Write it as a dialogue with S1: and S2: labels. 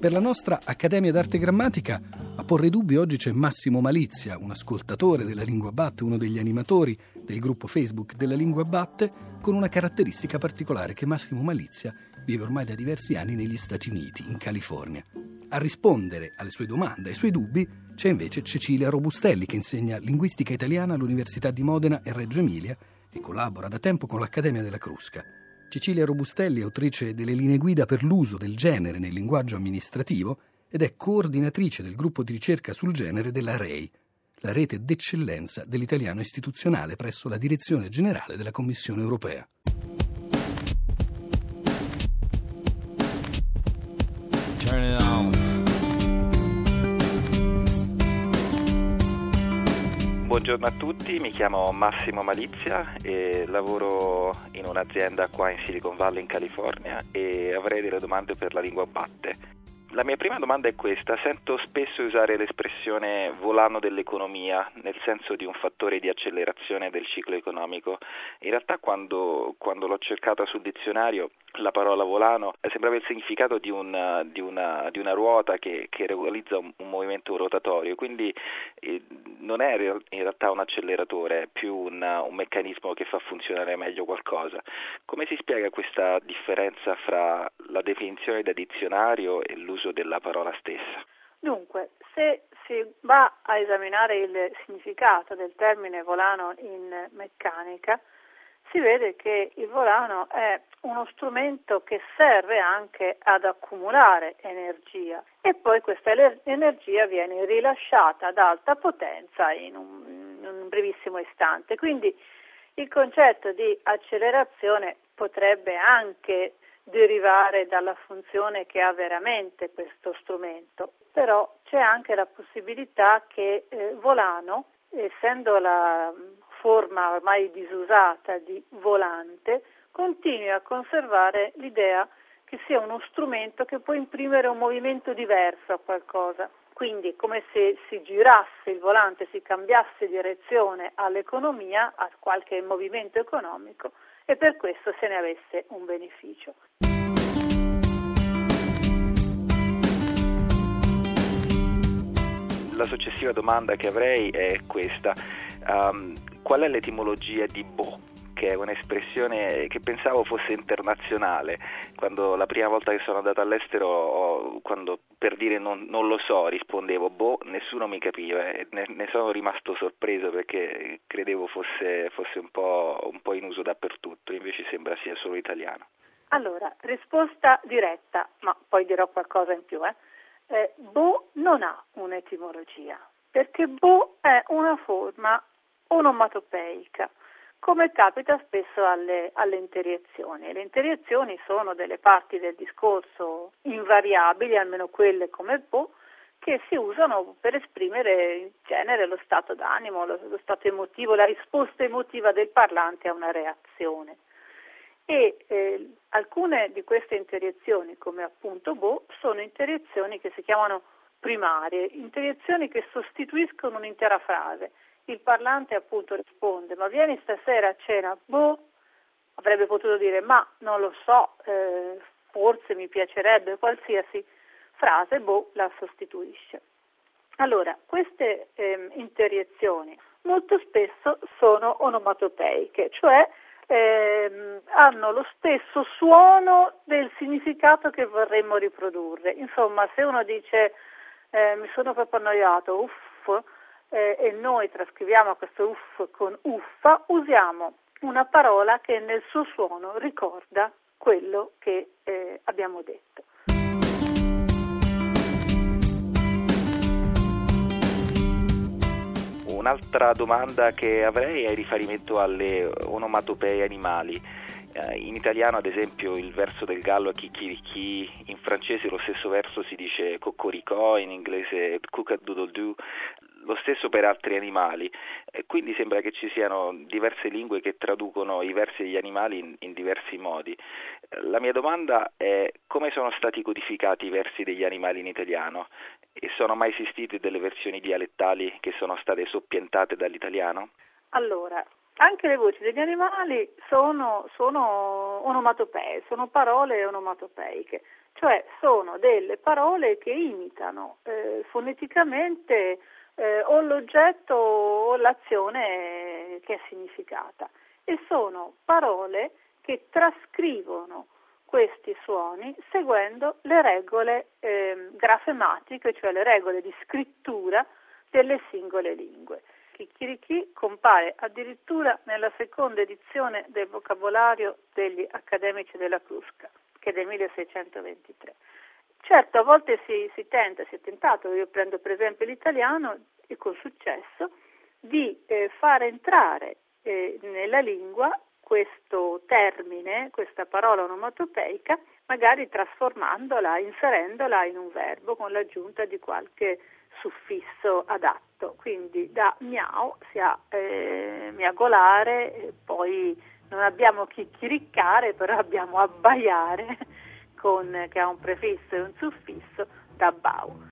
S1: Per la nostra Accademia d'Arte Grammatica a porre dubbi oggi c'è Massimo Malizia, un ascoltatore della Lingua Batte, uno degli animatori del gruppo Facebook della Lingua Batte, con una caratteristica particolare che Massimo Malizia vive ormai da diversi anni negli Stati Uniti, in California. A rispondere alle sue domande, ai suoi dubbi, c'è invece Cecilia Robustelli che insegna linguistica italiana all'Università di Modena e Reggio Emilia e collabora da tempo con l'Accademia della Crusca. Cecilia Robustelli è autrice delle linee guida per l'uso del genere nel linguaggio amministrativo ed è coordinatrice del gruppo di ricerca sul genere della REI, la rete d'eccellenza dell'italiano istituzionale presso la Direzione Generale della Commissione Europea.
S2: Buongiorno a tutti, mi chiamo Massimo Malizia e lavoro in un'azienda qua in Silicon Valley in California e avrei delle domande per la lingua batte. La mia prima domanda è questa, sento spesso usare l'espressione volano dell'economia nel senso di un fattore di accelerazione del ciclo economico. In realtà quando, quando l'ho cercata sul dizionario la parola volano sembrava il significato di una, di una, di una ruota che, che realizza un, un, movimento rotatorio, quindi eh, non è in realtà un acceleratore, è più un, un meccanismo che fa funzionare meglio qualcosa. Come si spiega questa differenza fra la definizione da dizionario e l'uso della parola stessa.
S3: Dunque, se si va a esaminare il significato del termine volano in meccanica, si vede che il volano è uno strumento che serve anche ad accumulare energia e poi questa energia viene rilasciata ad alta potenza in un, in un brevissimo istante. Quindi il concetto di accelerazione potrebbe anche derivare dalla funzione che ha veramente questo strumento, però c'è anche la possibilità che eh, Volano, essendo la forma ormai disusata di volante, continui a conservare l'idea che sia uno strumento che può imprimere un movimento diverso a qualcosa. Quindi come se si girasse il volante, si cambiasse direzione all'economia, a qualche movimento economico e per questo se ne avesse un beneficio.
S2: La successiva domanda che avrei è questa. Um, qual è l'etimologia di Bo? Che è un'espressione che pensavo fosse internazionale. Quando la prima volta che sono andato all'estero, quando per dire non, non lo so rispondevo boh, nessuno mi capiva e ne, ne sono rimasto sorpreso perché credevo fosse, fosse un, po', un po' in uso dappertutto, invece sembra sia solo italiano.
S3: Allora, risposta diretta, ma poi dirò qualcosa in più. Eh. Eh, bo non ha un'etimologia, perché bo è una forma onomatopeica come capita spesso alle, alle interiazioni. Le interiazioni sono delle parti del discorso invariabili, almeno quelle come po', che si usano per esprimere in genere lo stato d'animo, lo, lo stato emotivo, la risposta emotiva del parlante a una reazione. E eh, alcune di queste interiazioni, come appunto bo, sono interiazioni che si chiamano primarie, interiazioni che sostituiscono un'intera frase il parlante appunto risponde, ma vieni stasera a cena? Boh, avrebbe potuto dire, ma non lo so, eh, forse mi piacerebbe, qualsiasi frase, boh, la sostituisce. Allora, queste eh, interiezioni molto spesso sono onomatopeiche, cioè ehm, hanno lo stesso suono del significato che vorremmo riprodurre. Insomma, se uno dice eh, mi sono proprio annoiato, uff, eh, e noi trascriviamo questo uff con uffa, usiamo una parola che nel suo suono ricorda quello che eh, abbiamo detto.
S2: Un'altra domanda che avrei è riferimento alle onomatopee animali. Eh, in italiano, ad esempio, il verso del gallo è chicchirichì, in francese lo stesso verso si dice coccoricò, in inglese cucadoodle-doo lo stesso per altri animali, e quindi sembra che ci siano diverse lingue che traducono i versi degli animali in, in, diversi modi. La mia domanda è come sono stati codificati i versi degli animali in italiano e sono mai esistite delle versioni dialettali che sono state soppiantate dall'italiano?
S3: Allora, anche le voci degli animali sono, sono onomatopee, sono parole onomatopeiche. cioè sono delle parole che imitano eh, foneticamente eh, o l'oggetto o l'azione che è significata e sono parole che trascrivono questi suoni seguendo le regole eh, grafematiche, cioè le regole di scrittura delle singole lingue. Chicchirichì compare addirittura nella seconda edizione del vocabolario degli accademici della Crusca, che è del 1623. Certo, a volte si, si tenta, si è tentato, io prendo per esempio l'italiano e con successo, di eh, far entrare eh, nella lingua questo termine, questa parola onomatopeica, magari trasformandola, inserendola in un verbo con l'aggiunta di qualche suffisso adatto. Quindi da miau si ha eh, miagolare, poi non abbiamo chicchiriccare, però abbiamo abbaiare con, che ha un prefisso e un suffisso da bau.